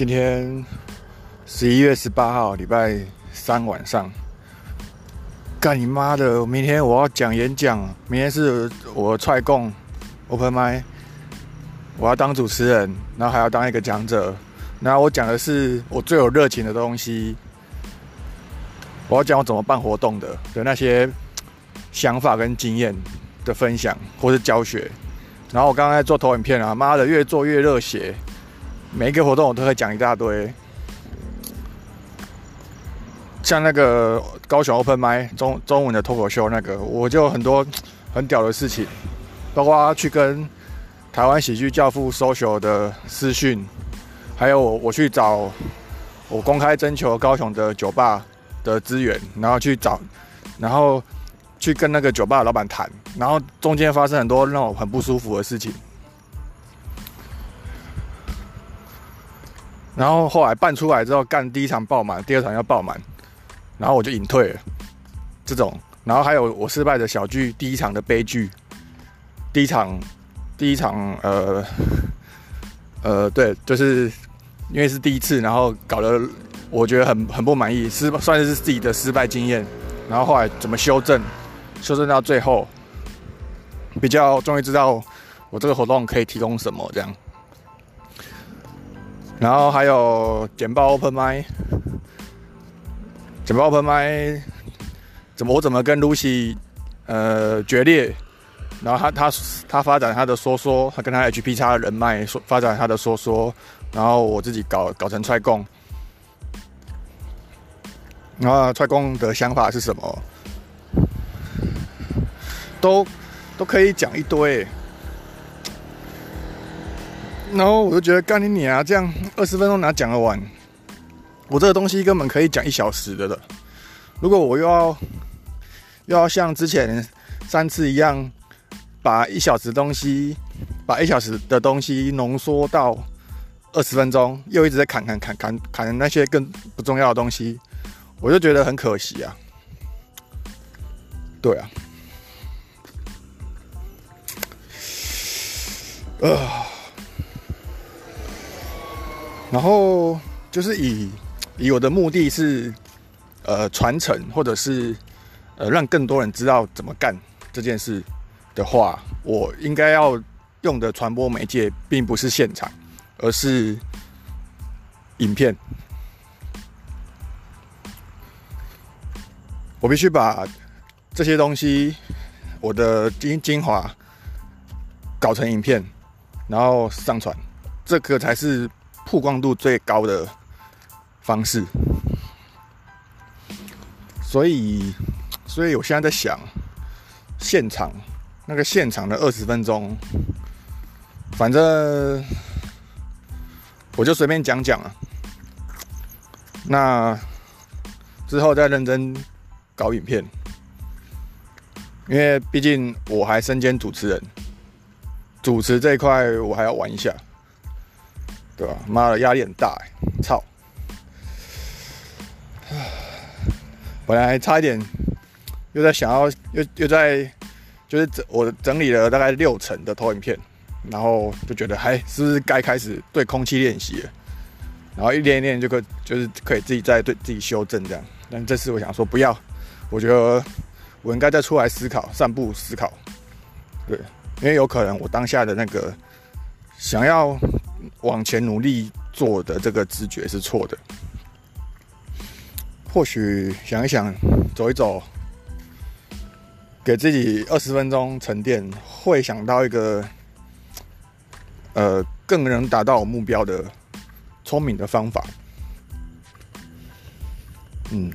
今天十一月十八号，礼拜三晚上。干你妈的！明天我要讲演讲，明天是我踹供 open m i 我要当主持人，然后还要当一个讲者。然后我讲的是我最有热情的东西。我要讲我怎么办活动的的那些想法跟经验的分享，或是教学。然后我刚刚在做投影片啊，妈的，越做越热血。每一个活动我都会讲一大堆，像那个高雄 Open 麦中中文的脱口秀那个，我就很多很屌的事情，包括去跟台湾喜剧教父 social 的私讯，还有我我去找我公开征求高雄的酒吧的资源，然后去找，然后去跟那个酒吧的老板谈，然后中间发生很多让我很不舒服的事情。然后后来办出来之后，干第一场爆满，第二场要爆满，然后我就隐退了。这种，然后还有我失败的小剧，第一场的悲剧，第一场，第一场，呃，呃，对，就是因为是第一次，然后搞得我觉得很很不满意，失算是自己的失败经验。然后后来怎么修正，修正到最后，比较终于知道我这个活动可以提供什么这样。然后还有简报 open 麦，简报 open 麦，怎么我怎么跟 Lucy 呃决裂？然后他他他发展他的说说，他跟他 HP 叉的人脉说发展他的说说，然后我自己搞搞成踹共，然后踹共的想法是什么？都都可以讲一堆。然后我就觉得干你你啊，这样二十分钟哪讲得完？我这个东西根本可以讲一小时的了。如果我又要又要像之前三次一样，把一小时东西，把一小时的东西浓缩到二十分钟，又一直在砍砍砍砍砍那些更不重要的东西，我就觉得很可惜啊。对啊，啊。然后就是以以我的目的是，呃，传承或者是呃让更多人知道怎么干这件事的话，我应该要用的传播媒介并不是现场，而是影片。我必须把这些东西，我的精精华搞成影片，然后上传，这个才是。曝光度最高的方式，所以，所以我现在在想，现场那个现场的二十分钟，反正我就随便讲讲啊。那之后再认真搞影片，因为毕竟我还身兼主持人，主持这一块我还要玩一下。对吧？妈的，压力很大哎！操！本来差一点，又在想要，又又在，就是整我整理了大概六成的投影片，然后就觉得，还，是不是该开始对空气练习了？然后一练一练就可，就是可以自己再对自己修正这样。但这次我想说，不要，我觉得我应该再出来思考、散步思考。对，因为有可能我当下的那个想要。往前努力做的这个直觉是错的，或许想一想，走一走，给自己二十分钟沉淀，会想到一个，呃，更能达到目标的聪明的方法。嗯。